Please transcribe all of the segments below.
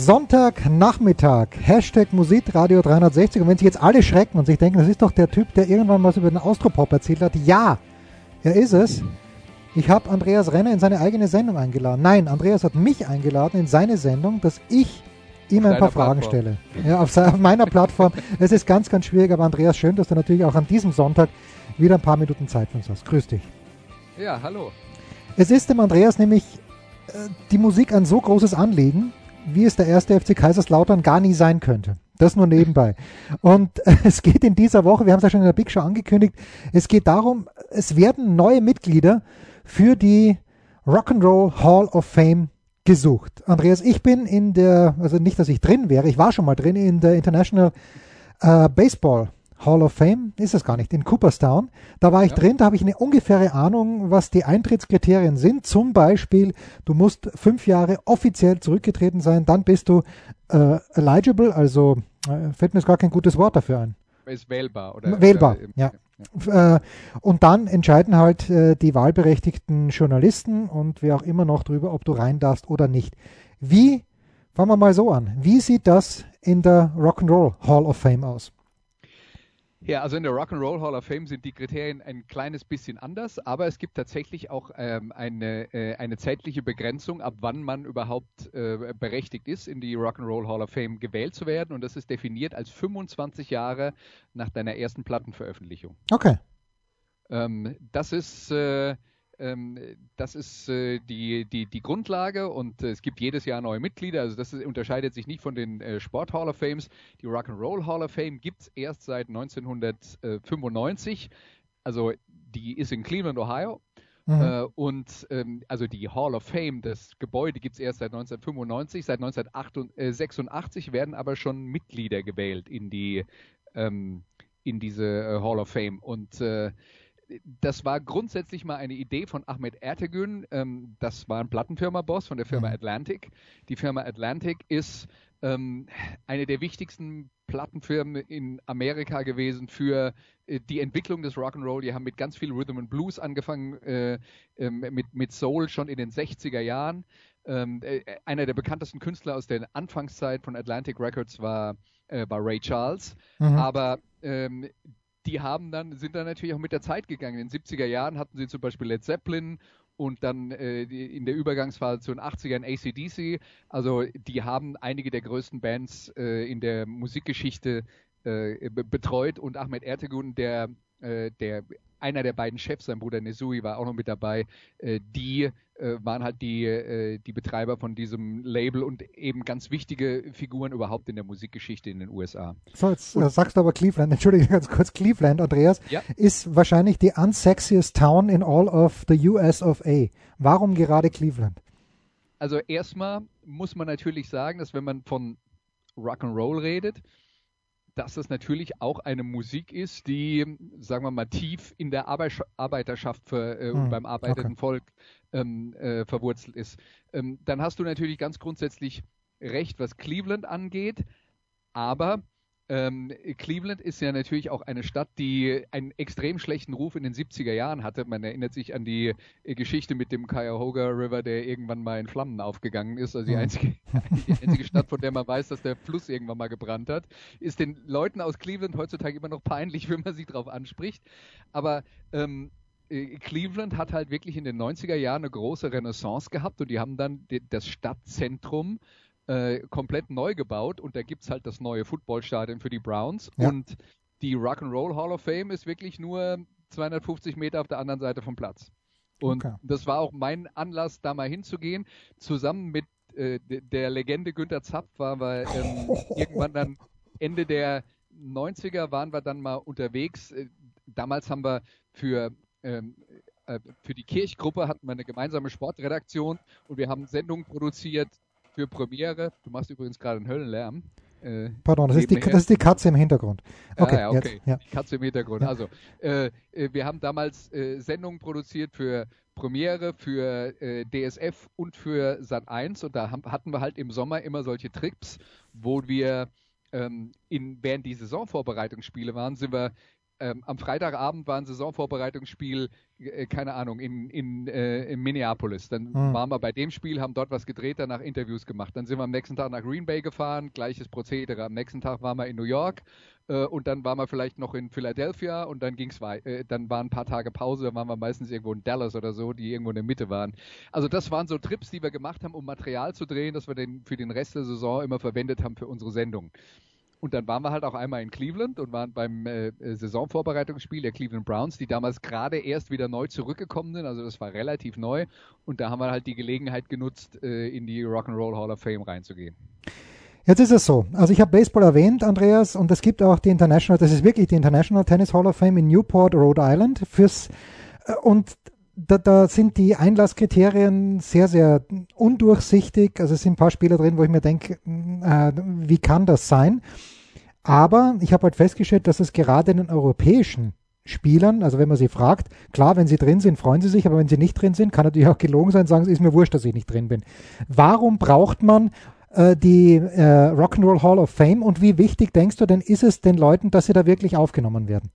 Sonntagnachmittag, Hashtag Musikradio 360. Und wenn sich jetzt alle schrecken und sich denken, das ist doch der Typ, der irgendwann was über den Austropop erzählt hat. Ja, er ist es. Ich habe Andreas Renner in seine eigene Sendung eingeladen. Nein, Andreas hat mich eingeladen in seine Sendung, dass ich ihm ein paar Fragen stelle. Ja, auf, auf meiner Plattform. es ist ganz, ganz schwierig, aber Andreas, schön, dass du natürlich auch an diesem Sonntag wieder ein paar Minuten Zeit für uns hast. Grüß dich. Ja, hallo. Es ist dem Andreas nämlich äh, die Musik ein so großes Anliegen, wie es der erste FC Kaiserslautern gar nie sein könnte. Das nur nebenbei. Und es geht in dieser Woche, wir haben es ja schon in der Big Show angekündigt, es geht darum, es werden neue Mitglieder für die Rock'n'Roll Hall of Fame gesucht. Andreas, ich bin in der, also nicht, dass ich drin wäre, ich war schon mal drin in der International äh, Baseball Hall of Fame, ist es gar nicht, in Cooperstown. Da war ich ja. drin, da habe ich eine ungefähre Ahnung, was die Eintrittskriterien sind. Zum Beispiel, du musst fünf Jahre offiziell zurückgetreten sein, dann bist du äh, eligible, also äh, fällt mir jetzt gar kein gutes Wort dafür ein. Ist wählbar, oder? Wählbar, oder, ja. ja. Äh, und dann entscheiden halt äh, die wahlberechtigten Journalisten und wer auch immer noch drüber, ob du rein darfst oder nicht. Wie, fangen wir mal so an, wie sieht das in der Rock'n'Roll Hall of Fame aus? Ja, also in der Rock'n'Roll Hall of Fame sind die Kriterien ein kleines bisschen anders, aber es gibt tatsächlich auch ähm, eine, äh, eine zeitliche Begrenzung, ab wann man überhaupt äh, berechtigt ist, in die Rock'n'Roll Hall of Fame gewählt zu werden. Und das ist definiert als 25 Jahre nach deiner ersten Plattenveröffentlichung. Okay. Ähm, das ist äh, das ist äh, die, die, die Grundlage und äh, es gibt jedes Jahr neue Mitglieder. Also das unterscheidet sich nicht von den äh, Sport Hall of Fames. Die Rock'n'Roll Hall of Fame gibt es erst seit 1995. Also die ist in Cleveland, Ohio. Mhm. Und ähm, also die Hall of Fame, das Gebäude gibt es erst seit 1995. Seit 1986 werden aber schon Mitglieder gewählt in die ähm, in diese Hall of Fame. Und äh, das war grundsätzlich mal eine Idee von Ahmed Ertegün. Ähm, das war ein Plattenfirma-Boss von der Firma mhm. Atlantic. Die Firma Atlantic ist ähm, eine der wichtigsten Plattenfirmen in Amerika gewesen für äh, die Entwicklung des Rock'n'Roll. Die haben mit ganz viel Rhythm and Blues angefangen, äh, äh, mit, mit Soul schon in den 60er Jahren. Ähm, äh, einer der bekanntesten Künstler aus der Anfangszeit von Atlantic Records war, äh, war Ray Charles. Mhm. Aber ähm, die haben dann, sind dann natürlich auch mit der Zeit gegangen. In den 70er Jahren hatten sie zum Beispiel Led Zeppelin und dann äh, in der Übergangsphase zu den 80ern ACDC. Also die haben einige der größten Bands äh, in der Musikgeschichte äh, betreut und Ahmed Ertegun, der, äh, der einer der beiden Chefs, sein Bruder Nesui, war auch noch mit dabei. Äh, die äh, waren halt die, äh, die Betreiber von diesem Label und eben ganz wichtige Figuren überhaupt in der Musikgeschichte in den USA. So, jetzt und, sagst du aber Cleveland, entschuldige ganz kurz, Cleveland, Andreas, ja? ist wahrscheinlich die unsexiest town in all of the US of A. Warum gerade Cleveland? Also erstmal muss man natürlich sagen, dass wenn man von Rock'n'Roll redet, dass es natürlich auch eine Musik ist, die, sagen wir mal, tief in der Arbeiterschaft für, äh, und hm, beim arbeitenden okay. Volk ähm, äh, verwurzelt ist. Ähm, dann hast du natürlich ganz grundsätzlich recht, was Cleveland angeht, aber ähm, Cleveland ist ja natürlich auch eine Stadt, die einen extrem schlechten Ruf in den 70er Jahren hatte. Man erinnert sich an die äh, Geschichte mit dem Cuyahoga River, der irgendwann mal in Flammen aufgegangen ist. Also die hm. einzige, die einzige Stadt, von der man weiß, dass der Fluss irgendwann mal gebrannt hat. Ist den Leuten aus Cleveland heutzutage immer noch peinlich, wenn man sie darauf anspricht. Aber ähm, äh, Cleveland hat halt wirklich in den 90er Jahren eine große Renaissance gehabt und die haben dann das Stadtzentrum äh, komplett neu gebaut und da gibt es halt das neue Footballstadion für die Browns ja. und die Rock'n'Roll Hall of Fame ist wirklich nur 250 Meter auf der anderen Seite vom Platz. Und okay. das war auch mein Anlass, da mal hinzugehen. Zusammen mit äh, der Legende Günter Zapf waren wir ähm, irgendwann dann Ende der 90er waren wir dann mal unterwegs. Äh, damals haben wir für ähm, äh, für die Kirchgruppe hatten wir eine gemeinsame Sportredaktion und wir haben Sendungen produziert für Premiere. Du machst übrigens gerade einen Höllenlärm. Äh, Pardon, das ist, die, das ist, die, Katze im Hintergrund. Okay, ah, ja, okay. Jetzt, ja. Die Katze im Hintergrund. Ja. Also, äh, äh, wir haben damals äh, Sendungen produziert für Premiere, für äh, DSF und für Sat 1 und da haben, hatten wir halt im Sommer immer solche Trips, wo wir ähm, in, während die Saisonvorbereitungsspiele waren, sind wir ähm, am Freitagabend war ein Saisonvorbereitungsspiel, äh, keine Ahnung, in, in, äh, in Minneapolis. Dann mhm. waren wir bei dem Spiel, haben dort was gedreht, danach Interviews gemacht. Dann sind wir am nächsten Tag nach Green Bay gefahren, gleiches Prozedere. Am nächsten Tag waren wir in New York äh, und dann waren wir vielleicht noch in Philadelphia und dann ging es weiter. Äh, dann waren ein paar Tage Pause, dann waren wir meistens irgendwo in Dallas oder so, die irgendwo in der Mitte waren. Also das waren so Trips, die wir gemacht haben, um Material zu drehen, das wir den, für den Rest der Saison immer verwendet haben für unsere Sendung. Und dann waren wir halt auch einmal in Cleveland und waren beim äh, äh, Saisonvorbereitungsspiel der Cleveland Browns, die damals gerade erst wieder neu zurückgekommen sind. Also das war relativ neu. Und da haben wir halt die Gelegenheit genutzt, äh, in die Rock'n'Roll Hall of Fame reinzugehen. Jetzt ist es so. Also ich habe Baseball erwähnt, Andreas, und es gibt auch die International, das ist wirklich die International Tennis Hall of Fame in Newport, Rhode Island. Fürs, äh, und da, da, sind die Einlasskriterien sehr, sehr undurchsichtig. Also es sind ein paar Spieler drin, wo ich mir denke, äh, wie kann das sein? Aber ich habe halt festgestellt, dass es gerade in den europäischen Spielern, also wenn man sie fragt, klar, wenn sie drin sind, freuen sie sich, aber wenn sie nicht drin sind, kann natürlich auch gelogen sein, sagen sie, ist mir wurscht, dass ich nicht drin bin. Warum braucht man äh, die äh, Rock'n'Roll Hall of Fame und wie wichtig denkst du denn ist es den Leuten, dass sie da wirklich aufgenommen werden?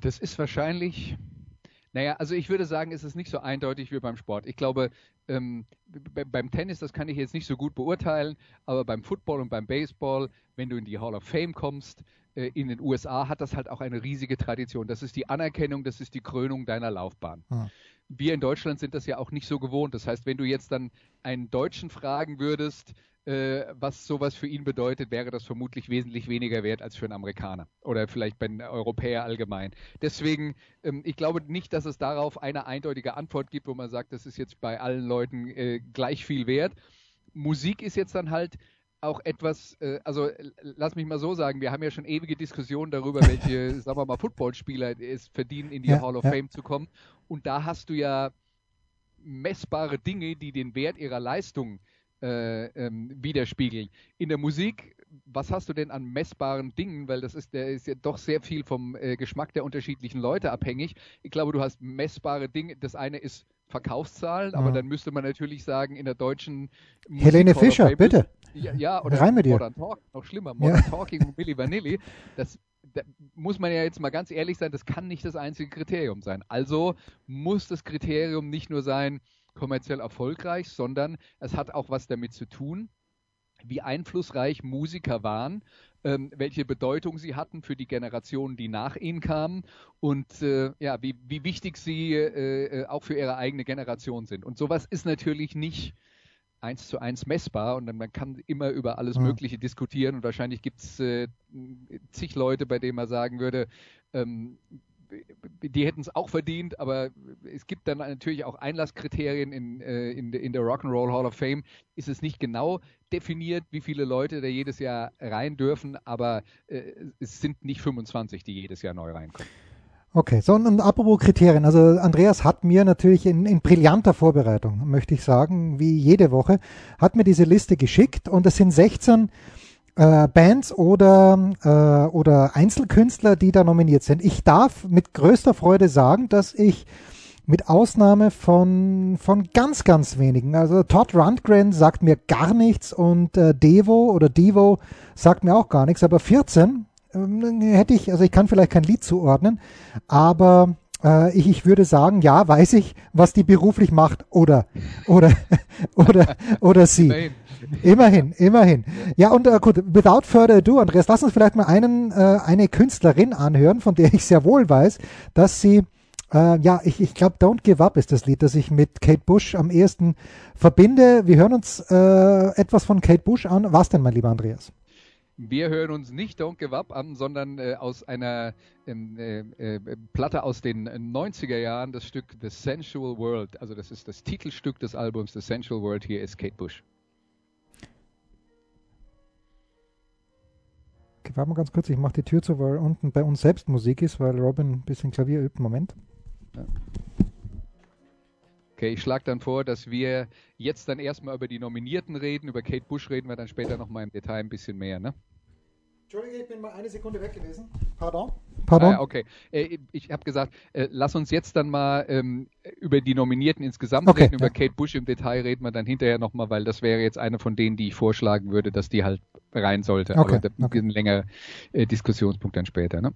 Das ist wahrscheinlich naja, also ich würde sagen, es ist nicht so eindeutig wie beim Sport. Ich glaube, ähm, beim Tennis, das kann ich jetzt nicht so gut beurteilen, aber beim Football und beim Baseball, wenn du in die Hall of Fame kommst, äh, in den USA hat das halt auch eine riesige Tradition. Das ist die Anerkennung, das ist die Krönung deiner Laufbahn. Hm. Wir in Deutschland sind das ja auch nicht so gewohnt. Das heißt, wenn du jetzt dann einen Deutschen fragen würdest, was sowas für ihn bedeutet, wäre das vermutlich wesentlich weniger wert als für einen Amerikaner oder vielleicht bei einem Europäer allgemein. Deswegen, ähm, ich glaube nicht, dass es darauf eine eindeutige Antwort gibt, wo man sagt, das ist jetzt bei allen Leuten äh, gleich viel wert. Musik ist jetzt dann halt auch etwas, äh, also lass mich mal so sagen, wir haben ja schon ewige Diskussionen darüber, welche, sagen wir mal, Footballspieler es verdienen, in die ja, Hall of ja. Fame zu kommen. Und da hast du ja messbare Dinge, die den Wert ihrer Leistung äh, äh, ähm, widerspiegeln. In der Musik, was hast du denn an messbaren Dingen? Weil das ist, der ist ja doch sehr viel vom äh, Geschmack der unterschiedlichen Leute abhängig. Ich glaube, du hast messbare Dinge. Das eine ist Verkaufszahlen, ja. aber dann müsste man natürlich sagen, in der deutschen Musik Helene Fischer, Fame, bitte. Ja, ja, oder Rein mit dir. Modern Talk, noch schlimmer, Modern ja. Talking und Billy Vanilli. Das, da muss man ja jetzt mal ganz ehrlich sein, das kann nicht das einzige Kriterium sein. Also muss das Kriterium nicht nur sein, kommerziell erfolgreich, sondern es hat auch was damit zu tun, wie einflussreich Musiker waren, ähm, welche Bedeutung sie hatten für die Generationen, die nach ihnen kamen und äh, ja, wie, wie wichtig sie äh, äh, auch für ihre eigene Generation sind. Und sowas ist natürlich nicht eins zu eins messbar und man kann immer über alles Mögliche diskutieren und wahrscheinlich gibt es äh, zig Leute, bei denen man sagen würde, ähm, die hätten es auch verdient, aber es gibt dann natürlich auch Einlasskriterien in, äh, in, in der Rock'n'Roll Hall of Fame. Ist es nicht genau definiert, wie viele Leute da jedes Jahr rein dürfen, aber äh, es sind nicht 25, die jedes Jahr neu reinkommen. Okay, so und apropos Kriterien, also Andreas hat mir natürlich in, in brillanter Vorbereitung, möchte ich sagen, wie jede Woche, hat mir diese Liste geschickt und es sind 16 äh, Bands oder, äh, oder Einzelkünstler, die da nominiert sind. Ich darf mit größter Freude sagen, dass ich mit Ausnahme von, von ganz, ganz wenigen. Also Todd Rundgren sagt mir gar nichts und äh, Devo oder Devo sagt mir auch gar nichts, aber 14 ähm, hätte ich, also ich kann vielleicht kein Lied zuordnen, aber äh, ich, ich würde sagen, ja, weiß ich, was die beruflich macht oder oder oder oder sie. Immerhin, immerhin. Ja, und äh, gut, without further ado, Andreas, lass uns vielleicht mal einen, äh, eine Künstlerin anhören, von der ich sehr wohl weiß, dass sie, äh, ja, ich, ich glaube, Don't Give Up ist das Lied, das ich mit Kate Bush am ehesten verbinde. Wir hören uns äh, etwas von Kate Bush an. Was denn, mein lieber Andreas? Wir hören uns nicht Don't Give Up an, sondern äh, aus einer ähm, äh, äh, Platte aus den 90er Jahren, das Stück The Sensual World. Also das ist das Titelstück des Albums The Sensual World. Hier ist Kate Bush. Warte mal ganz kurz, ich mache die Tür zu, weil unten bei uns selbst Musik ist, weil Robin ein bisschen Klavier übt. Moment. Okay, ich schlage dann vor, dass wir jetzt dann erstmal über die Nominierten reden. Über Kate Bush reden wir dann später nochmal im Detail ein bisschen mehr, ne? Entschuldige, ich bin mal eine Sekunde weg gewesen. Pardon? Pardon? Ah, okay. Äh, ich habe gesagt, äh, lass uns jetzt dann mal ähm, über die Nominierten insgesamt okay, reden. Über Kate Bush im Detail reden wir dann hinterher nochmal, weil das wäre jetzt eine von denen, die ich vorschlagen würde, dass die halt rein sollte. Okay, Aber das okay. ist ein längerer äh, Diskussionspunkt dann später. Ne?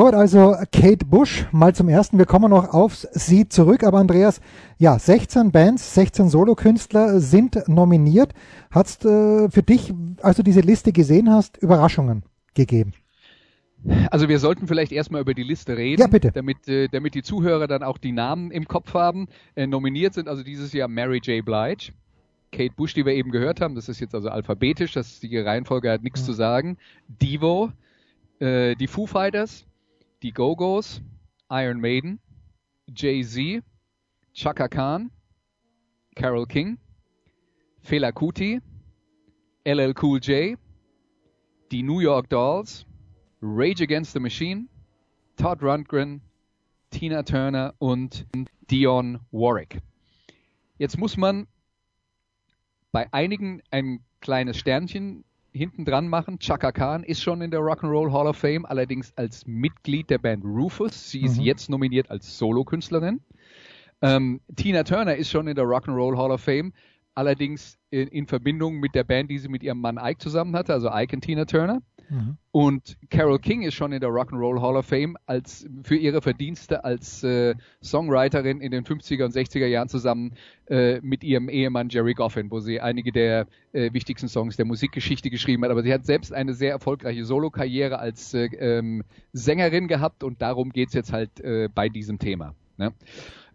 Soweit also Kate Bush mal zum ersten. Wir kommen noch auf sie zurück. Aber Andreas, ja, 16 Bands, 16 Solokünstler sind nominiert. Hat's äh, für dich, als du diese Liste gesehen hast, Überraschungen gegeben? Also wir sollten vielleicht erstmal über die Liste reden, ja, bitte. Damit, äh, damit die Zuhörer dann auch die Namen im Kopf haben. Äh, nominiert sind also dieses Jahr Mary J. Blige, Kate Bush, die wir eben gehört haben, das ist jetzt also alphabetisch, das die Reihenfolge hat nichts ja. zu sagen. Devo, äh, die Foo Fighters, die Go-Go's, Iron Maiden, Jay-Z, Chaka Khan, Carol King, Fela Kuti, LL Cool J, die New York Dolls, Rage Against the Machine, Todd Rundgren, Tina Turner und Dion Warwick. Jetzt muss man bei einigen ein kleines Sternchen hinten dran machen. Chaka Khan ist schon in der Rock'n'Roll Hall of Fame, allerdings als Mitglied der Band Rufus. Sie ist mhm. jetzt nominiert als Solokünstlerin. Ähm, Tina Turner ist schon in der Rock'n'Roll Hall of Fame, allerdings in, in, Verbindung mit der Band, die sie mit ihrem Mann Ike zusammen hatte, also Ike und Tina Turner. Mhm. Und Carol King ist schon in der Rock'n'Roll Hall of Fame als für ihre Verdienste als äh, Songwriterin in den 50er und 60er Jahren zusammen äh, mit ihrem Ehemann Jerry Goffin, wo sie einige der äh, wichtigsten Songs der Musikgeschichte geschrieben hat. Aber sie hat selbst eine sehr erfolgreiche Solokarriere als äh, ähm, Sängerin gehabt und darum geht's jetzt halt äh, bei diesem Thema. Ne?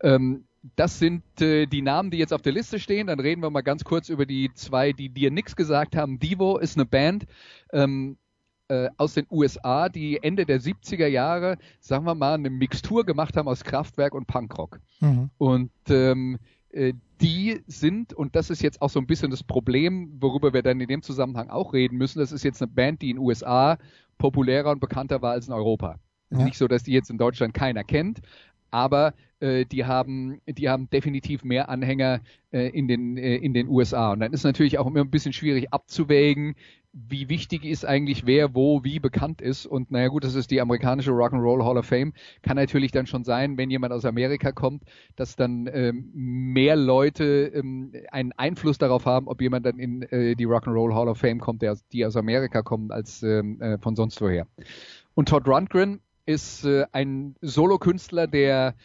Ähm, das sind äh, die Namen, die jetzt auf der Liste stehen. Dann reden wir mal ganz kurz über die zwei, die dir nichts gesagt haben. Divo ist eine Band ähm, äh, aus den USA, die Ende der 70er Jahre, sagen wir mal, eine Mixtur gemacht haben aus Kraftwerk und Punkrock. Mhm. Und ähm, äh, die sind, und das ist jetzt auch so ein bisschen das Problem, worüber wir dann in dem Zusammenhang auch reden müssen, das ist jetzt eine Band, die in den USA populärer und bekannter war als in Europa. Ja. Nicht so, dass die jetzt in Deutschland keiner kennt, aber äh, die haben, die haben definitiv mehr Anhänger äh, in den äh, in den USA. Und dann ist natürlich auch immer ein bisschen schwierig abzuwägen, wie wichtig ist eigentlich wer wo wie bekannt ist. Und naja gut, das ist die amerikanische Rock'n'Roll Hall of Fame. Kann natürlich dann schon sein, wenn jemand aus Amerika kommt, dass dann ähm, mehr Leute ähm, einen Einfluss darauf haben, ob jemand dann in äh, die Rock'n'Roll Hall of Fame kommt, der, die aus Amerika kommen, als ähm, äh, von sonst woher. Und Todd Rundgren ist äh, ein Solokünstler, der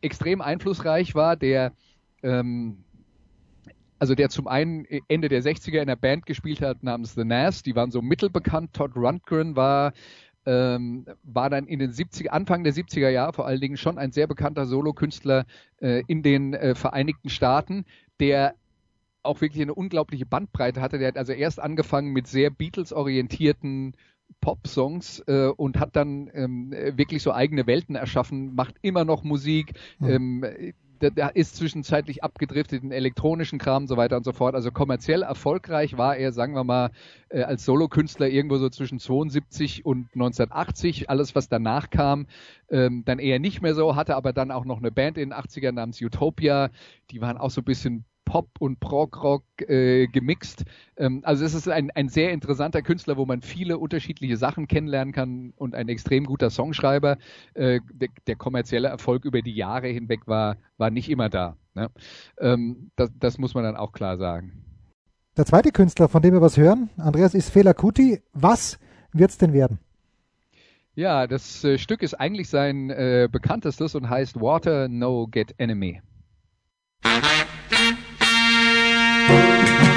extrem einflussreich war, der ähm, also der zum einen Ende der 60er in einer Band gespielt hat namens The Nas, die waren so mittelbekannt. Todd Rundgren war ähm, war dann in den 70 Anfang der 70er Jahre vor allen Dingen schon ein sehr bekannter Solokünstler äh, in den äh, Vereinigten Staaten, der auch wirklich eine unglaubliche Bandbreite hatte. Der hat also erst angefangen mit sehr Beatles-orientierten Pop-Songs äh, und hat dann ähm, wirklich so eigene Welten erschaffen, macht immer noch Musik, mhm. ähm, der, ist zwischenzeitlich abgedriftet in elektronischen Kram und so weiter und so fort. Also kommerziell erfolgreich war er, sagen wir mal, äh, als Solokünstler irgendwo so zwischen 72 und 1980. Alles, was danach kam, ähm, dann eher nicht mehr so, hatte aber dann auch noch eine Band in den 80ern namens Utopia. Die waren auch so ein bisschen Pop und Prog-Rock äh, gemixt. Ähm, also es ist ein, ein sehr interessanter Künstler, wo man viele unterschiedliche Sachen kennenlernen kann und ein extrem guter Songschreiber. Äh, der, der, kommerzielle Erfolg über die Jahre hinweg war, war nicht immer da. Ne? Ähm, das, das muss man dann auch klar sagen. Der zweite Künstler, von dem wir was hören, Andreas, ist Fela Kuti. Was wird es denn werden? Ja, das äh, Stück ist eigentlich sein äh, bekanntestes und heißt Water No Get Enemy. Música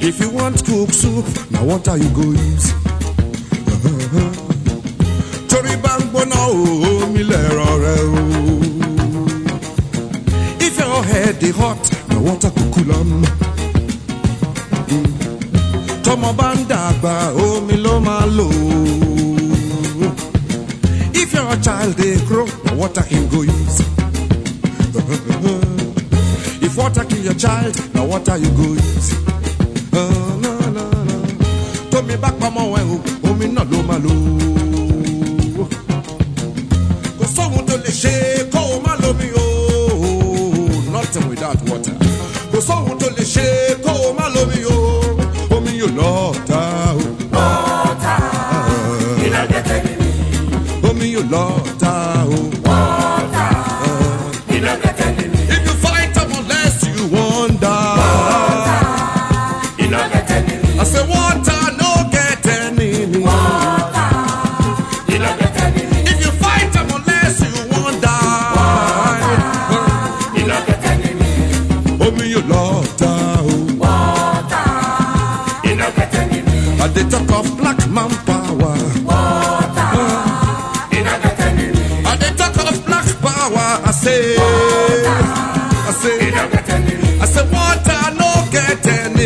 If you want cook soup, now what are you go use.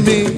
Be.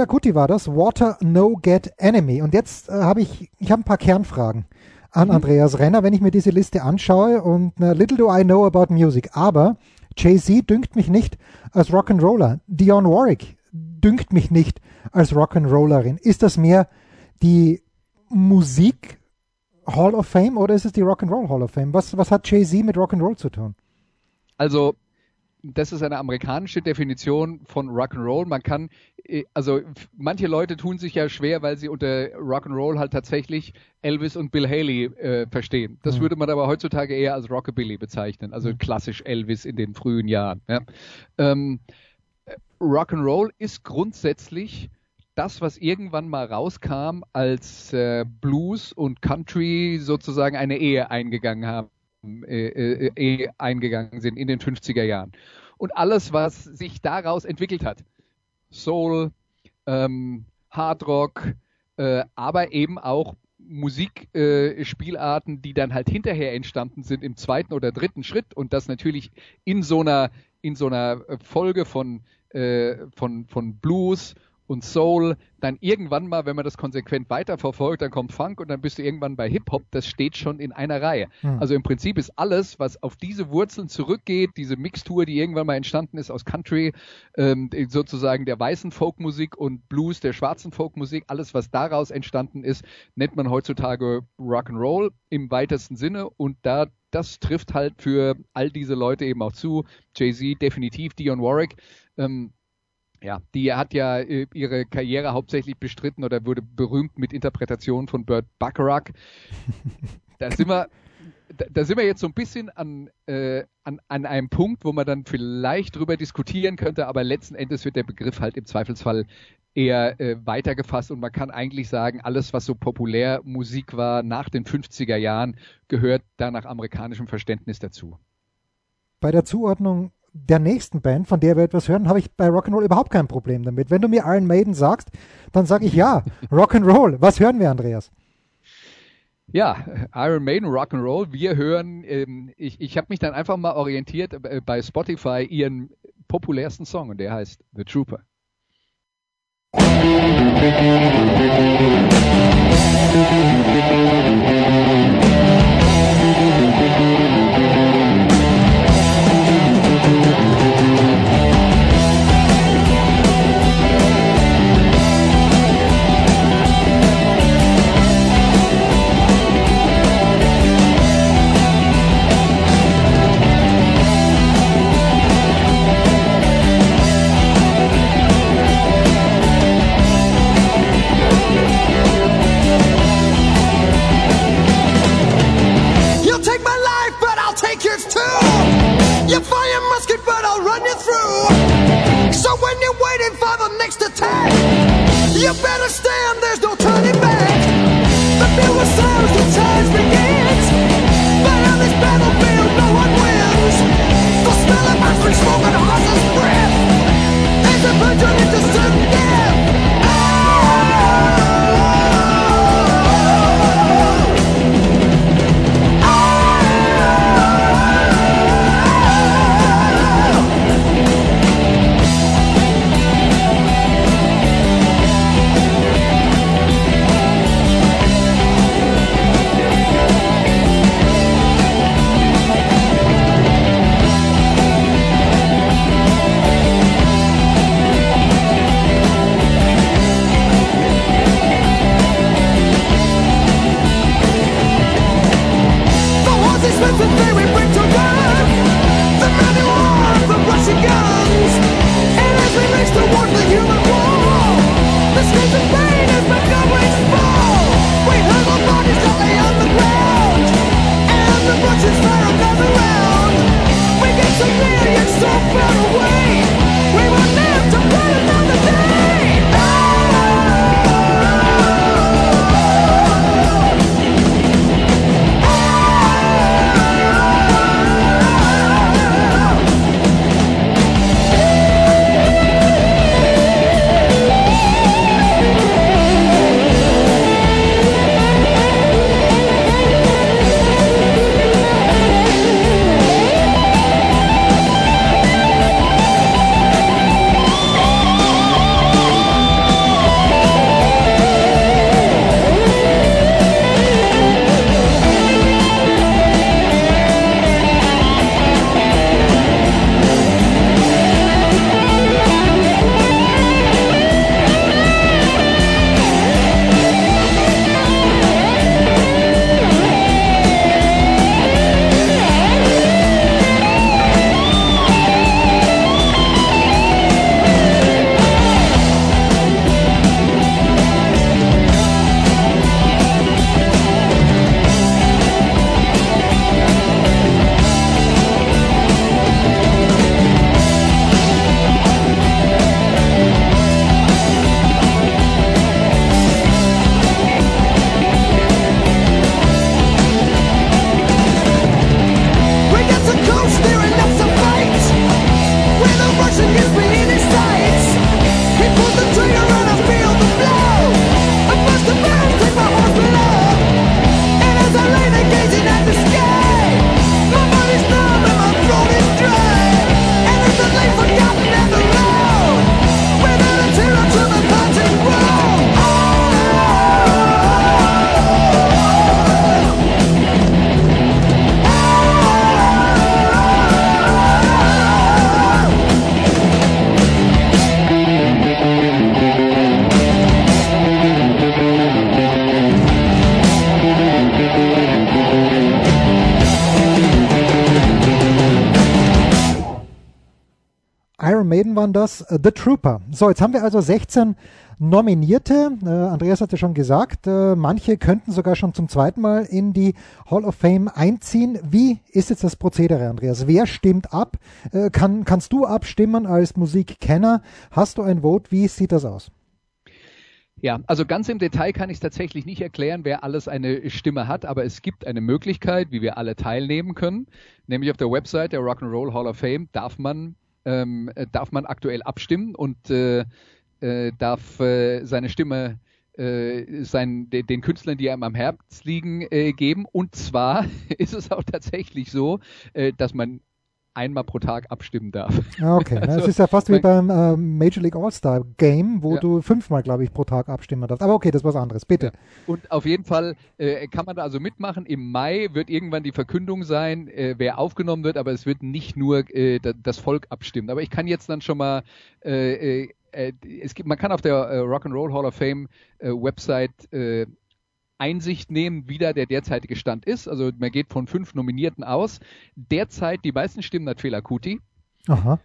Fela Kuti war das. Water No Get Enemy. Und jetzt äh, habe ich, ich habe ein paar Kernfragen an Mhm. Andreas Renner, wenn ich mir diese Liste anschaue. Und na, little do I know about music. Aber Jay-Z dünkt mich nicht als Rock'n'Roller. Dionne Warwick dünkt mich nicht als Rock'n'Rollerin. Ist das mehr die Musik Hall of Fame oder ist es die Rock'n'Roll Hall of Fame? Was, was hat Jay-Z mit Rock'n'Roll zu tun? Also, das ist eine amerikanische Definition von Rock'n'Roll. Man kann, äh, also manche Leute tun sich ja schwer, weil sie unter Rock'n'Roll halt tatsächlich Elvis und Bill Haley äh, verstehen. Das Mhm. würde man aber heutzutage eher als Rockabilly bezeichnen, also klassisch Elvis in den frühen Jahren. Ja. Ähm, äh, Rock'n'Roll ist grundsätzlich das, was irgendwann mal rauskam, als äh, Blues und Country sozusagen eine Ehe eingegangen haben äh, äh, äh, eingegangen sind in den 50er Jahren. Und alles, was sich daraus entwickelt hat, Soul, ähm, Hard Rock, äh, aber eben auch Musikspielarten, äh, die dann halt hinterher entstanden sind im zweiten oder dritten Schritt und das natürlich in so einer in so einer Folge von äh, von von Blues und Soul, dann irgendwann mal, wenn man das konsequent weiterverfolgt, dann kommt Funk und dann bist du irgendwann bei Hip-Hop, das steht schon in einer Reihe. Hm. Also im Prinzip ist alles, was auf diese Wurzeln zurückgeht, diese Mixtur, die irgendwann mal entstanden ist aus Country, ähm, sozusagen der weißen Folkmusik und Blues, der schwarzen Folkmusik, alles, was daraus entstanden ist, nennt man heutzutage Rock'n'Roll im weitesten Sinne und da das trifft halt für all diese Leute eben auch zu. Jay-Z definitiv, Dionne Warwick. Ähm, ja, die hat ja äh, ihre Karriere hauptsächlich bestritten oder wurde berühmt mit Interpretationen von Burt Bacharach. Da sind wir, da, da sind wir jetzt so ein bisschen an, äh, an, an einem Punkt, wo man dann vielleicht drüber diskutieren könnte, aber letzten Endes wird der Begriff halt im Zweifelsfall eher äh, weitergefasst und man kann eigentlich sagen, alles, was so populär Musik war nach den 50er Jahren, gehört da nach amerikanischem Verständnis dazu. Bei der Zuordnung der nächsten Band, von der wir etwas hören, habe ich bei Rock'n'Roll überhaupt kein Problem damit. Wenn du mir Iron Maiden sagst, dann sage ich ja, Rock'n'Roll. Was hören wir, Andreas? Ja, Iron Maiden, Rock'n'Roll. Wir hören, ähm, ich, ich habe mich dann einfach mal orientiert äh, bei Spotify ihren populärsten Song und der heißt The Trooper. Thank So when you're waiting for the next attack, you better stand, there's no turning back. The fewer sounds, the time's begins. But on this battle, das, äh, The Trooper. So, jetzt haben wir also 16 Nominierte. Äh, Andreas hatte schon gesagt, äh, manche könnten sogar schon zum zweiten Mal in die Hall of Fame einziehen. Wie ist jetzt das Prozedere, Andreas? Wer stimmt ab? Äh, kann, kannst du abstimmen als Musikkenner? Hast du ein Vote? Wie sieht das aus? Ja, also ganz im Detail kann ich es tatsächlich nicht erklären, wer alles eine Stimme hat, aber es gibt eine Möglichkeit, wie wir alle teilnehmen können. Nämlich auf der Website der Rock'n'Roll Hall of Fame darf man, ähm, darf man aktuell abstimmen und äh, äh, darf äh, seine Stimme äh, sein, de, den Künstlern, die einem am Herz liegen, äh, geben. Und zwar ist es auch tatsächlich so, äh, dass man einmal pro Tag abstimmen darf. Ah, okay, also, das ist ja fast wie beim äh, Major League All-Star Game, wo ja. du fünfmal, glaube ich, pro Tag abstimmen darfst. Aber okay, das ist was anderes, bitte. Ja. Und auf jeden Fall äh, kann man da also mitmachen. Im Mai wird irgendwann die Verkündung sein, äh, wer aufgenommen wird, aber es wird nicht nur äh, das Volk abstimmen. Aber ich kann jetzt dann schon mal äh, äh, es gibt, man kann auf der äh, Rock'n'Roll Hall of Fame äh, Website äh, Einsicht nehmen, wie da der derzeitige Stand ist. Also man geht von fünf Nominierten aus. Derzeit die meisten Stimmen hat Fela Kuti. Aha.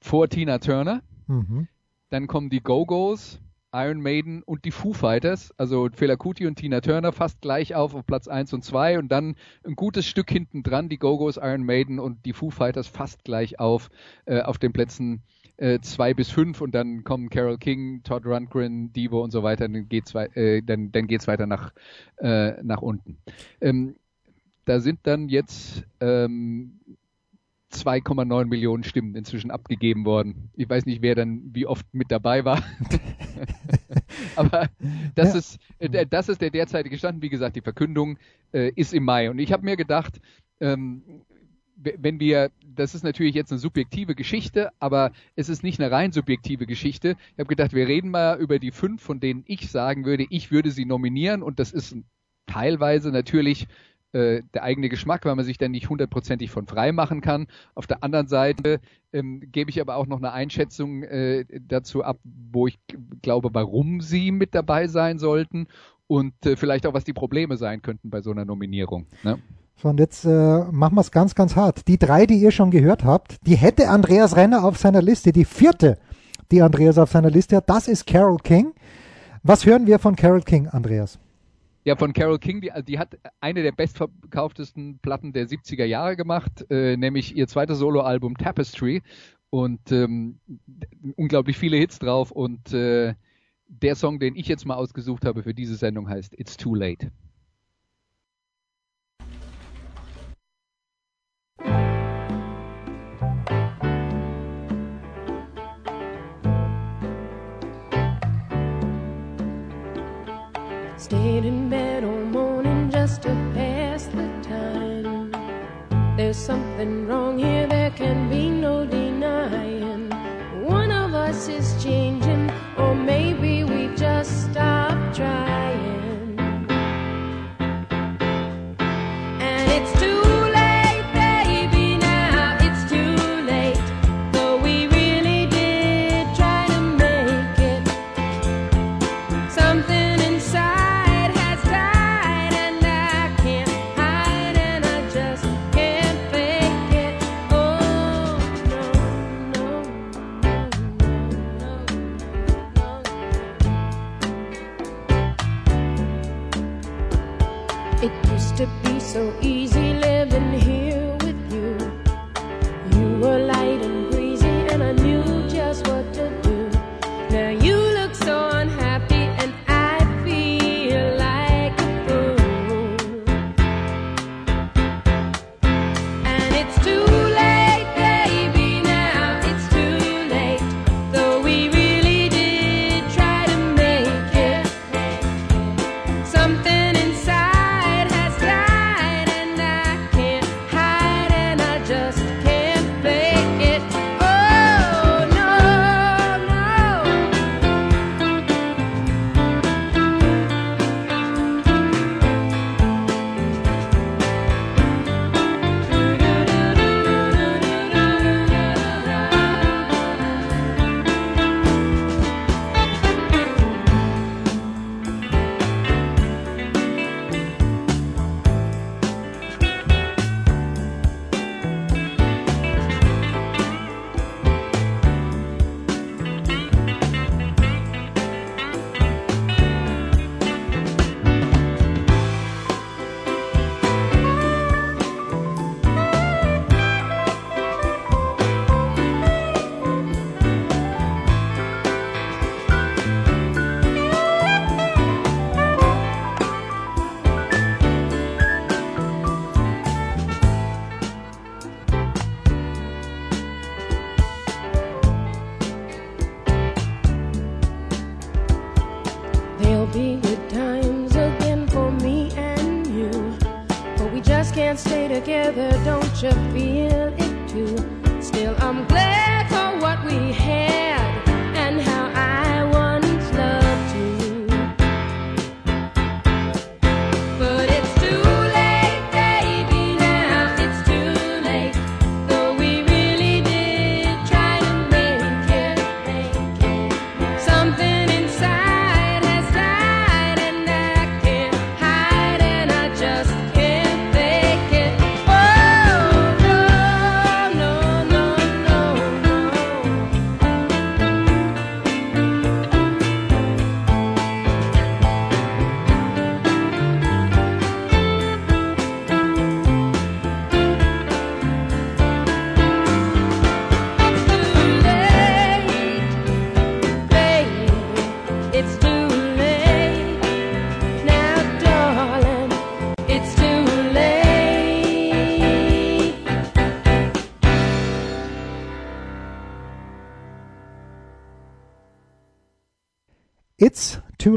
Vor Tina Turner. Mhm. Dann kommen die Go-Go's, Iron Maiden und die Foo Fighters. Also Fela Kuti und Tina Turner fast gleich auf auf Platz 1 und 2 und dann ein gutes Stück hinten dran die Go-Go's, Iron Maiden und die Foo Fighters fast gleich auf äh, auf den Plätzen äh, zwei bis fünf und dann kommen Carol King, Todd Rundgren, Divo und so weiter, dann geht's, äh, dann, dann geht's weiter nach, äh, nach unten. Ähm, da sind dann jetzt ähm, 2,9 Millionen Stimmen inzwischen abgegeben worden. Ich weiß nicht, wer dann wie oft mit dabei war. Aber das, ja. ist, äh, das ist der derzeitige Stand. Wie gesagt, die Verkündung äh, ist im Mai. Und ich habe mir gedacht, ähm, wenn wir, das ist natürlich jetzt eine subjektive Geschichte, aber es ist nicht eine rein subjektive Geschichte. Ich habe gedacht, wir reden mal über die fünf, von denen ich sagen würde, ich würde sie nominieren und das ist teilweise natürlich äh, der eigene Geschmack, weil man sich dann nicht hundertprozentig von frei machen kann. Auf der anderen Seite ähm, gebe ich aber auch noch eine Einschätzung äh, dazu ab, wo ich glaube, warum sie mit dabei sein sollten und äh, vielleicht auch, was die Probleme sein könnten bei so einer Nominierung. Ne? So, und jetzt äh, machen wir es ganz, ganz hart. Die drei, die ihr schon gehört habt, die hätte Andreas Renner auf seiner Liste. Die vierte, die Andreas auf seiner Liste hat, das ist Carol King. Was hören wir von Carol King, Andreas? Ja, von Carol King, die, die hat eine der bestverkauftesten Platten der 70er Jahre gemacht, äh, nämlich ihr zweites Soloalbum Tapestry und ähm, unglaublich viele Hits drauf und äh, der Song, den ich jetzt mal ausgesucht habe für diese Sendung heißt It's Too Late. There's something wrong here, there can be no denying. One of us is changing,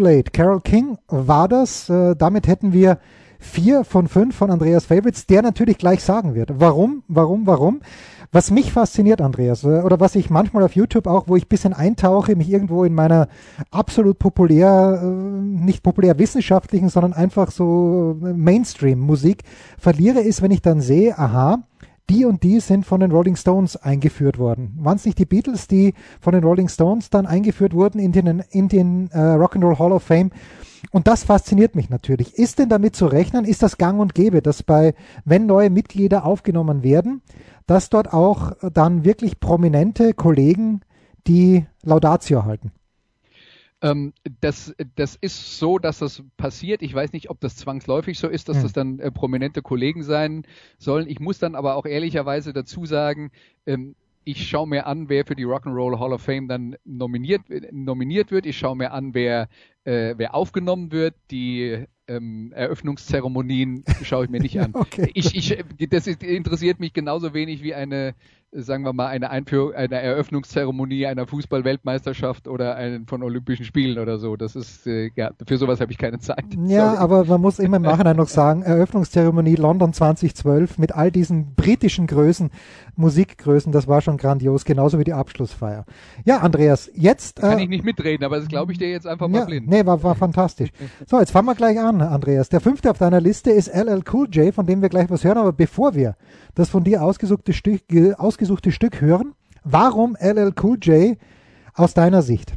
Late. Carol King war das. Äh, damit hätten wir vier von fünf von Andreas Favorites, der natürlich gleich sagen wird. Warum, warum, warum? Was mich fasziniert, Andreas, äh, oder was ich manchmal auf YouTube auch, wo ich ein bisschen eintauche, mich irgendwo in meiner absolut populär, äh, nicht populär wissenschaftlichen, sondern einfach so Mainstream-Musik verliere, ist, wenn ich dann sehe, aha, die und die sind von den Rolling Stones eingeführt worden. Waren es nicht die Beatles, die von den Rolling Stones dann eingeführt wurden in den, in den äh, Rock'n'Roll Hall of Fame? Und das fasziniert mich natürlich. Ist denn damit zu rechnen, ist das gang und gäbe, dass bei, wenn neue Mitglieder aufgenommen werden, dass dort auch dann wirklich prominente Kollegen die Laudatio halten? Ähm, das, das ist so, dass das passiert. Ich weiß nicht, ob das zwangsläufig so ist, dass Hm. das dann äh, prominente Kollegen sein sollen. Ich muss dann aber auch ehrlicherweise dazu sagen, ähm, ich schaue mir an, wer für die Rock'n'Roll Hall of Fame dann nominiert, nominiert wird. Ich schaue mir an, wer, äh, wer aufgenommen wird. Die ähm, Eröffnungszeremonien schaue ich mir nicht an. Okay. Ich, ich, das interessiert mich genauso wenig wie eine, sagen wir mal, eine Einführung, eine Eröffnungszeremonie einer Fußball-Weltmeisterschaft oder einen von Olympischen Spielen oder so. Das ist, äh, ja, für sowas habe ich keine Zeit. Ja, Sorry. aber man muss immer im Nachhinein noch sagen, Eröffnungszeremonie London 2012 mit all diesen britischen Größen, Musikgrößen, das war schon grandios, genauso wie die Abschlussfeier. Ja, Andreas, jetzt... Kann äh, ich nicht mitreden, aber das glaube ich dir jetzt einfach mal ja, blind. Nee, war, war fantastisch. So, jetzt fangen wir gleich an, Andreas. Der fünfte auf deiner Liste ist LL Cool J, von dem wir gleich was hören. Aber bevor wir das von dir ausgesuchte Stück, ge- ausgesuchte Stück hören, warum LL Cool J aus deiner Sicht?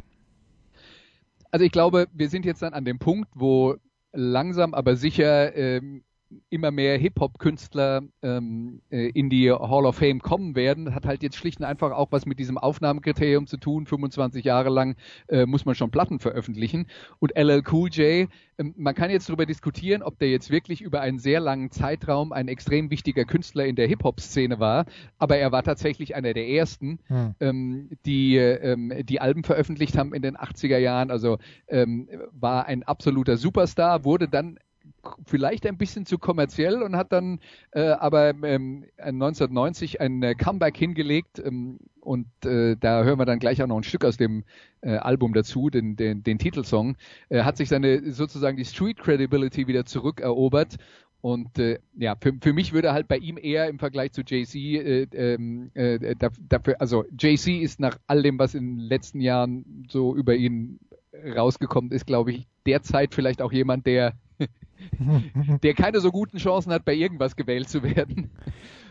Also ich glaube, wir sind jetzt dann an dem Punkt, wo langsam aber sicher ähm, immer mehr Hip-Hop-Künstler ähm, äh, in die Hall of Fame kommen werden. Hat halt jetzt schlicht und einfach auch was mit diesem Aufnahmekriterium zu tun. 25 Jahre lang äh, muss man schon Platten veröffentlichen. Und LL Cool J, ähm, man kann jetzt darüber diskutieren, ob der jetzt wirklich über einen sehr langen Zeitraum ein extrem wichtiger Künstler in der Hip-Hop-Szene war. Aber er war tatsächlich einer der ersten, Hm. ähm, die, ähm, die Alben veröffentlicht haben in den 80er Jahren. Also ähm, war ein absoluter Superstar, wurde dann vielleicht ein bisschen zu kommerziell und hat dann äh, aber ähm, 1990 ein äh, Comeback hingelegt ähm, und äh, da hören wir dann gleich auch noch ein Stück aus dem äh, Album dazu, den, den, den Titelsong, äh, hat sich seine sozusagen die Street Credibility wieder zurückerobert und äh, ja, für, für mich würde halt bei ihm eher im Vergleich zu äh, ähm, äh, da- dafür, also JC ist nach all dem, was in den letzten Jahren so über ihn rausgekommen ist, glaube ich, derzeit vielleicht auch jemand, der der keine so guten Chancen hat, bei irgendwas gewählt zu werden.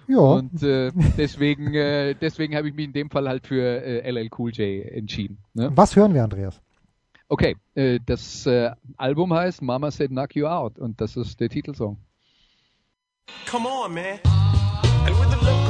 Ja, Und äh, deswegen, äh, deswegen habe ich mich in dem Fall halt für äh, LL Cool J entschieden. Ne? was hören wir, Andreas? Okay, äh, das äh, Album heißt Mama Said Knock You Out und das ist der Titelsong. Come on, man. And with the local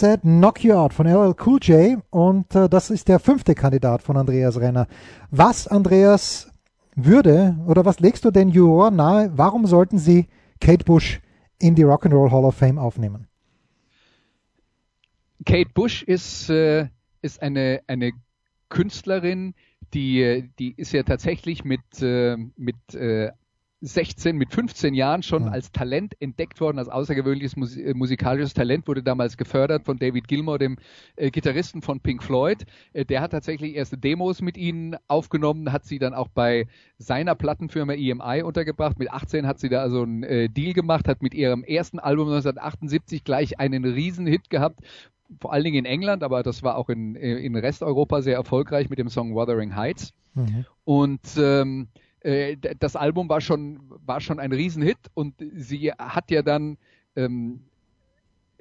Said Knock You Out von LL Cool J und äh, das ist der fünfte Kandidat von Andreas Renner. Was, Andreas, würde oder was legst du den Juroren nahe? Warum sollten sie Kate Bush in die Rock'n'Roll Hall of Fame aufnehmen? Kate Bush ist, äh, ist eine, eine Künstlerin, die, die ist ja tatsächlich mit, äh, mit äh, 16, mit 15 Jahren schon Ja. als Talent entdeckt worden, als außergewöhnliches Mus äh, musikalisches Talent, wurde damals gefördert von David Gilmour, dem äh, Gitarristen von Pink Floyd. Äh, der hat tatsächlich erste Demos mit ihnen aufgenommen, hat sie dann auch bei seiner Plattenfirma EMI untergebracht. Mit 18 hat sie da also einen äh, Deal gemacht, hat mit ihrem ersten Album 1978 gleich einen Riesenhit gehabt, vor allen Dingen in England, aber das war auch in, äh, in Resteuropa sehr erfolgreich mit dem Song Wuthering Heights. Und ähm, äh, das Album war schon, war schon ein Riesenhit und sie hat ja dann ähm,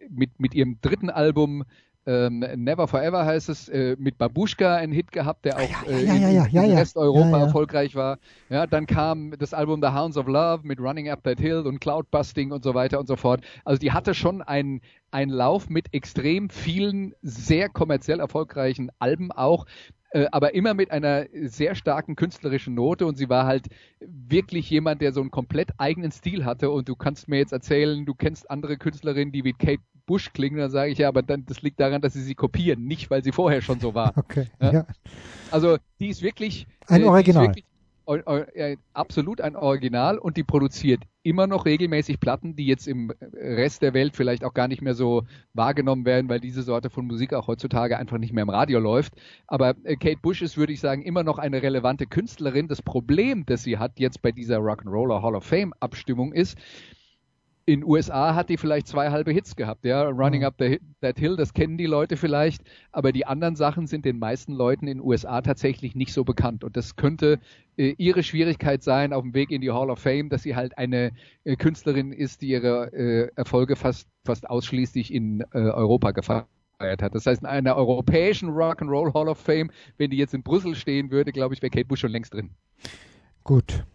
mit, mit ihrem dritten Album ähm, Never Forever heißt es, äh, mit Babushka einen Hit gehabt, der auch ja, äh, ja, in, ja, in ja. erfolgreich war. Ja, dann kam das Album The Hounds of Love mit Running Up That Hill und Cloudbusting und so weiter und so fort. Also die hatte schon einen einen Lauf mit extrem vielen sehr kommerziell erfolgreichen Alben auch, äh, aber immer mit einer sehr starken künstlerischen Note und sie war halt wirklich jemand, der so einen komplett eigenen Stil hatte und du kannst mir jetzt erzählen, du kennst andere Künstlerinnen, die wie Kate Bush klingen, dann sage ich ja, aber dann, das liegt daran, dass sie sie kopieren, nicht weil sie vorher schon so war. Okay. Ja. Ja. Also die ist wirklich Ein äh, Original. Wirklich äh, absolut ein Original und die produziert immer noch regelmäßig Platten, die jetzt im Rest der Welt vielleicht auch gar nicht mehr so wahrgenommen werden, weil diese Sorte von Musik auch heutzutage einfach nicht mehr im Radio läuft. Aber äh, Kate Bush ist, würde ich sagen, immer noch eine relevante Künstlerin. Das Problem, das sie hat jetzt bei dieser Rock'n'Roller Hall of Fame Abstimmung ist, in USA hat die vielleicht zwei halbe Hits gehabt, ja. Running Mhm. Up the, That Hill, das kennen die Leute vielleicht, aber die anderen Sachen sind den meisten Leuten in den USA tatsächlich nicht so bekannt. Und das könnte äh, ihre Schwierigkeit sein auf dem Weg in die Hall of Fame, dass sie halt eine äh, Künstlerin ist, die ihre äh, Erfolge fast, fast ausschließlich in äh, Europa gefeiert hat. Das heißt, in einer europäischen Rock'n'Roll Hall of Fame, wenn die jetzt in Brüssel stehen würde, glaube ich, wäre Kate Bush schon längst drin. Gut.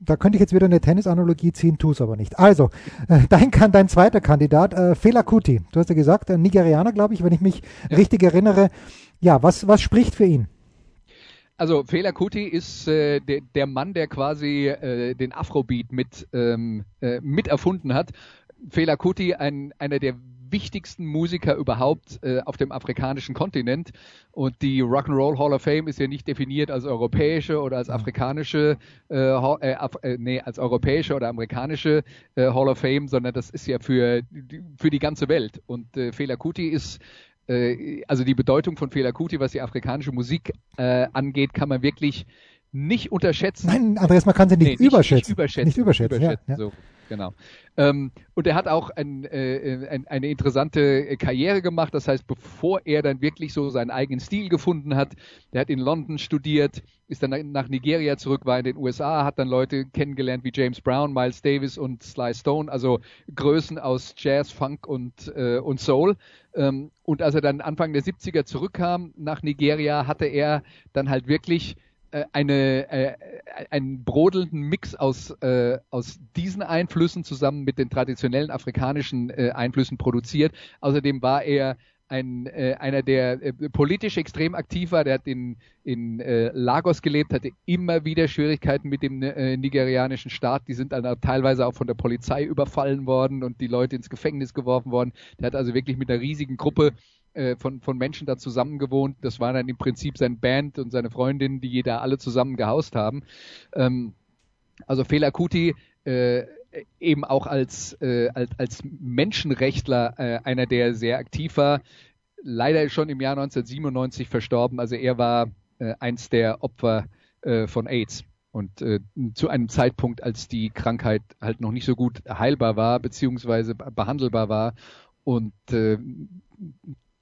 Da könnte ich jetzt wieder eine Tennisanalogie ziehen, tu es aber nicht. Also, äh, dein, dein zweiter Kandidat, äh, Fela Kuti. Du hast ja gesagt, ein Nigerianer, glaube ich, wenn ich mich richtig erinnere. Ja, was, was spricht für ihn? Also Fela Kuti ist äh, der, der Mann, der quasi äh, den Afrobeat mit, ähm, äh, mit erfunden hat. Fela Kuti, ein, einer der wichtigsten Musiker überhaupt äh, auf dem afrikanischen Kontinent. Und die Rock'n'Roll Hall of Fame ist ja nicht definiert als europäische oder als afrikanische, äh, äh, Af äh, nee, als europäische oder amerikanische äh, Hall of Fame, sondern das ist ja für, die- für die ganze Welt. Und äh, Fela Kuti ist also die Bedeutung von Fela Kuti, was die afrikanische Musik angeht, kann man wirklich nicht unterschätzen. Nein, Andreas, man kann sie nicht, Nee, überschätzen. Nicht überschätzen. Nicht überschätzen, ja, ja. So, genau. Ähm, und er hat auch ein, äh, ein, eine interessante äh, Karriere gemacht. Das heißt, bevor er dann wirklich so seinen eigenen Stil gefunden hat, der hat in London studiert, ist dann nach Nigeria zurück, war in den USA, hat dann Leute kennengelernt wie James Brown, Miles Davis und Sly Stone, also Größen aus Jazz, Funk und, äh, und Soul. Ähm, und als er dann Anfang der 70er zurückkam nach Nigeria, hatte er dann halt wirklich äh, eine, äh, einen brodelnden Mix aus, äh, aus diesen Einflüssen zusammen mit den traditionellen afrikanischen äh, Einflüssen produziert. Außerdem war er ein, äh, einer, der äh, politisch extrem aktiv war, der hat in, in äh, Lagos gelebt, hatte immer wieder Schwierigkeiten mit dem äh, nigerianischen Staat. Die sind dann auch teilweise auch von der Polizei überfallen worden und die Leute ins Gefängnis geworfen worden. Der hat also wirklich mit einer riesigen Gruppe äh, von, von Menschen da zusammen gewohnt. Das war dann im Prinzip seine Band und seine Freundin, die da alle zusammen gehaust haben. Ähm, also Fela Kuti äh, eben auch als, äh, als, als Menschenrechtler äh, einer, der sehr aktiv war. Leider schon im Jahr 1997 verstorben. Also er war äh, eins der Opfer äh, von AIDS. Und äh, zu einem Zeitpunkt, als die Krankheit halt noch nicht so gut heilbar war, beziehungsweise behandelbar war. Und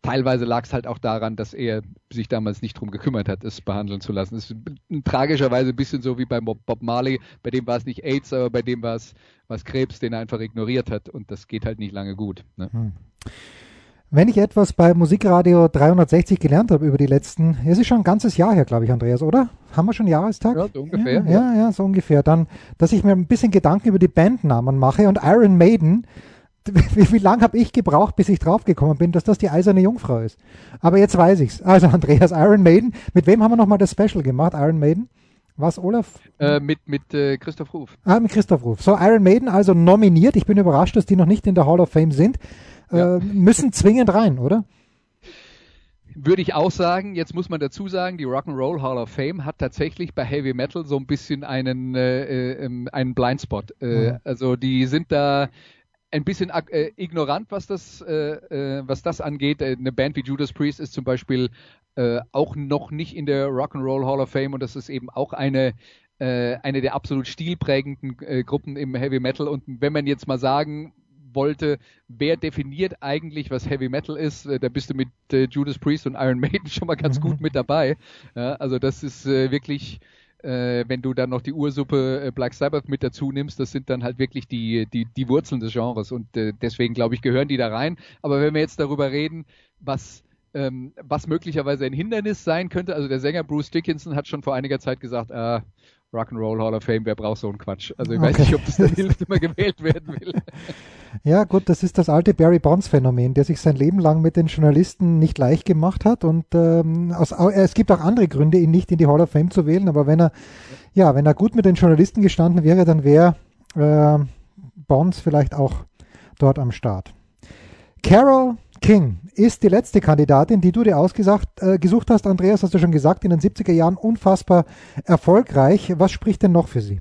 teilweise lag es halt auch daran, dass er sich damals nicht drum gekümmert hat, es behandeln zu lassen. Es ist tragischerweise ein bisschen so wie bei Bob Marley. Bei dem war es nicht AIDS, aber bei dem war es was Krebs, den er einfach ignoriert hat. Und das geht halt nicht lange gut. Ne? Wenn ich etwas bei Musikradio 360 gelernt habe über die letzten, es ist schon ein ganzes Jahr her, glaube ich, Andreas, oder? Haben wir schon Jahrestag? Ja, so ungefähr, Ja, ja, ja, so ungefähr. Dann, dass ich mir ein bisschen Gedanken über die Bandnamen mache und Iron Maiden, wie, wie lange habe ich gebraucht, bis ich draufgekommen bin, dass das die eiserne Jungfrau ist? Aber jetzt weiß ich's. Also Andreas, Iron Maiden. Mit wem haben wir nochmal das Special gemacht? Iron Maiden? Was, Olaf? Äh, mit mit äh, Christoph Ruf. Ah, mit Christoph Ruf. So, Iron Maiden also nominiert. Ich bin überrascht, dass die noch nicht in der Hall of Fame sind. Ja. Äh, müssen zwingend rein, oder? Würde ich auch sagen. Jetzt muss man dazu sagen, die Rock'n'Roll Hall of Fame hat tatsächlich bei Heavy Metal so ein bisschen einen, äh, äh, ähm, einen Blindspot. Äh, Mhm. Also die sind da ein bisschen äh, ignorant, was das, äh, äh, was das angeht. Äh, Eine Band wie Judas Priest ist zum Beispiel äh, auch noch nicht in der Rock'n'Roll Hall of Fame und das ist eben auch eine äh, eine der absolut stilprägenden Gruppen im Heavy Metal. Und wenn man jetzt mal sagen wollte, wer definiert eigentlich, was Heavy Metal ist, da bist du mit Judas Priest und Iron Maiden schon mal ganz gut mit dabei. Ja, also das ist wirklich, wenn du dann noch die Ursuppe äh, Black Sabbath mit dazu nimmst, das sind dann halt wirklich die, die, die Wurzeln des Genres und äh, deswegen glaube ich, gehören die da rein. Aber wenn wir jetzt darüber reden, was ähm, was möglicherweise ein Hindernis sein könnte. Also der Sänger Bruce Dickinson hat schon vor einiger Zeit gesagt, äh, Rock'n'Roll Hall of Fame, wer braucht so einen Quatsch? Also ich weiß Okay. nicht, ob das dann hilft, wenn man gewählt werden will. Ja, gut, das ist das alte Barry Bonds Phänomen, der sich sein Leben lang mit den Journalisten nicht leicht gemacht hat und ähm, aus, au- es gibt auch andere Gründe, ihn nicht in die Hall of Fame zu wählen, aber wenn er, ja, wenn er gut mit den Journalisten gestanden wäre, dann wäre äh, Bonds vielleicht auch dort am Start. Carol King ist die letzte Kandidatin, die du dir ausgesucht äh, gesucht hast, Andreas, hast du schon gesagt, in den 70er Jahren unfassbar erfolgreich. Was spricht denn noch für sie?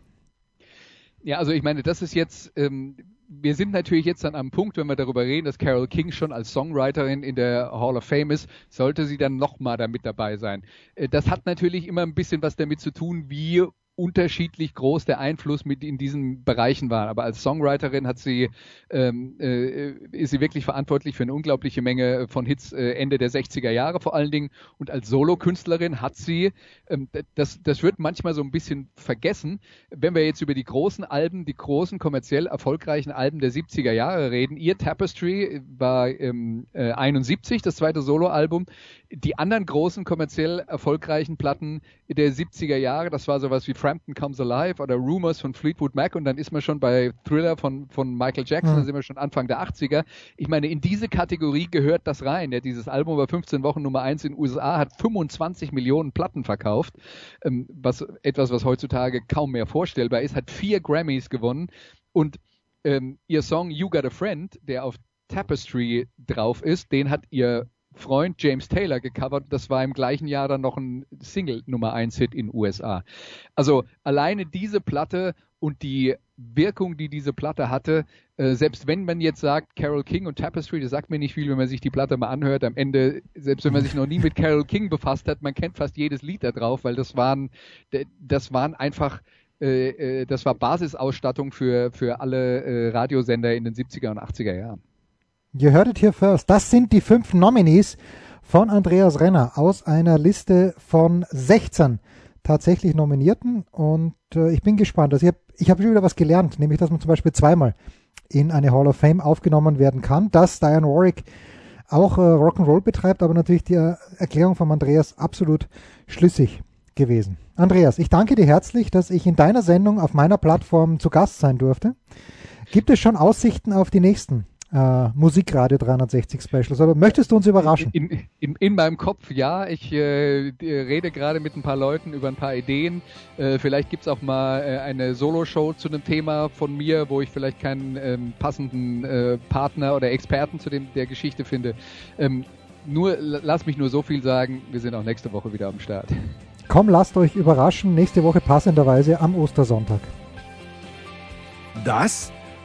Ja, also ich meine, das ist jetzt, ähm, wir sind natürlich jetzt an einem Punkt, wenn wir darüber reden, dass Carol King schon als Songwriterin in der Hall of Fame ist, sollte sie dann nochmal damit dabei sein. Äh, das hat natürlich immer ein bisschen was damit zu tun, wie unterschiedlich groß der Einfluss mit in diesen Bereichen war. Aber als Songwriterin hat sie, ähm, äh, ist sie wirklich verantwortlich für eine unglaubliche Menge von Hits äh, Ende der 60er Jahre vor allen Dingen. Und als Solokünstlerin hat sie, ähm, das, das wird manchmal so ein bisschen vergessen, wenn wir jetzt über die großen Alben, die großen kommerziell erfolgreichen Alben der 70er Jahre reden. Ihr Tapestry war ähm, äh, 71, das zweite Soloalbum. Die anderen großen kommerziell erfolgreichen Platten der 70er Jahre, das war sowas wie Frampton Comes Alive oder Rumors von Fleetwood Mac und dann ist man schon bei Thriller von, von Michael Jackson, Mhm. da sind wir schon Anfang der 80er. Ich meine, in diese Kategorie gehört das rein. Ja, dieses Album war 15 Wochen Nummer 1 in den USA, hat 25 Millionen Platten verkauft, ähm, was etwas, was heutzutage kaum mehr vorstellbar ist, hat vier Grammys gewonnen und ähm, ihr Song You Got a Friend, der auf Tapestry drauf ist, den hat ihr Freund James Taylor gecovert. Das war im gleichen Jahr dann noch ein Single Nummer 1 Hit in USA. Also alleine diese Platte und die Wirkung, die diese Platte hatte, äh, selbst wenn man jetzt sagt, Carol King und Tapestry, das sagt mir nicht viel, wenn man sich die Platte mal anhört. Am Ende, selbst wenn man sich noch nie mit Carol King befasst hat, man kennt fast jedes Lied da drauf, weil das waren, das waren einfach, äh, äh, das war Basisausstattung für, für alle äh, Radiosender in den 70er und 80er Jahren. You heard it here first. Das sind die fünf Nominees von Andreas Renner aus einer Liste von 16 tatsächlich Nominierten. Und äh, ich bin gespannt. Also ich habe ich hab schon wieder was gelernt, nämlich dass man zum Beispiel zweimal in eine Hall of Fame aufgenommen werden kann, dass Diane Warwick auch äh, Rock'n'Roll betreibt, aber natürlich die äh, Erklärung von Andreas absolut schlüssig gewesen. Andreas, ich danke dir herzlich, dass ich in deiner Sendung auf meiner Plattform zu Gast sein durfte. Gibt es schon Aussichten auf die nächsten äh, Musikradio 360 Specials oder möchtest du uns überraschen? In, in, in meinem Kopf, ja. Ich äh, rede gerade mit ein paar Leuten über ein paar Ideen. Äh, vielleicht gibt's auch mal äh, eine Solo-Show zu einem Thema von mir, wo ich vielleicht keinen ähm, passenden äh, Partner oder Experten zu dem, der Geschichte finde. Ähm, nur, lass mich nur so viel sagen, wir sind auch nächste Woche wieder am Start. Komm, lasst euch überraschen. Nächste Woche passenderweise am Ostersonntag. Das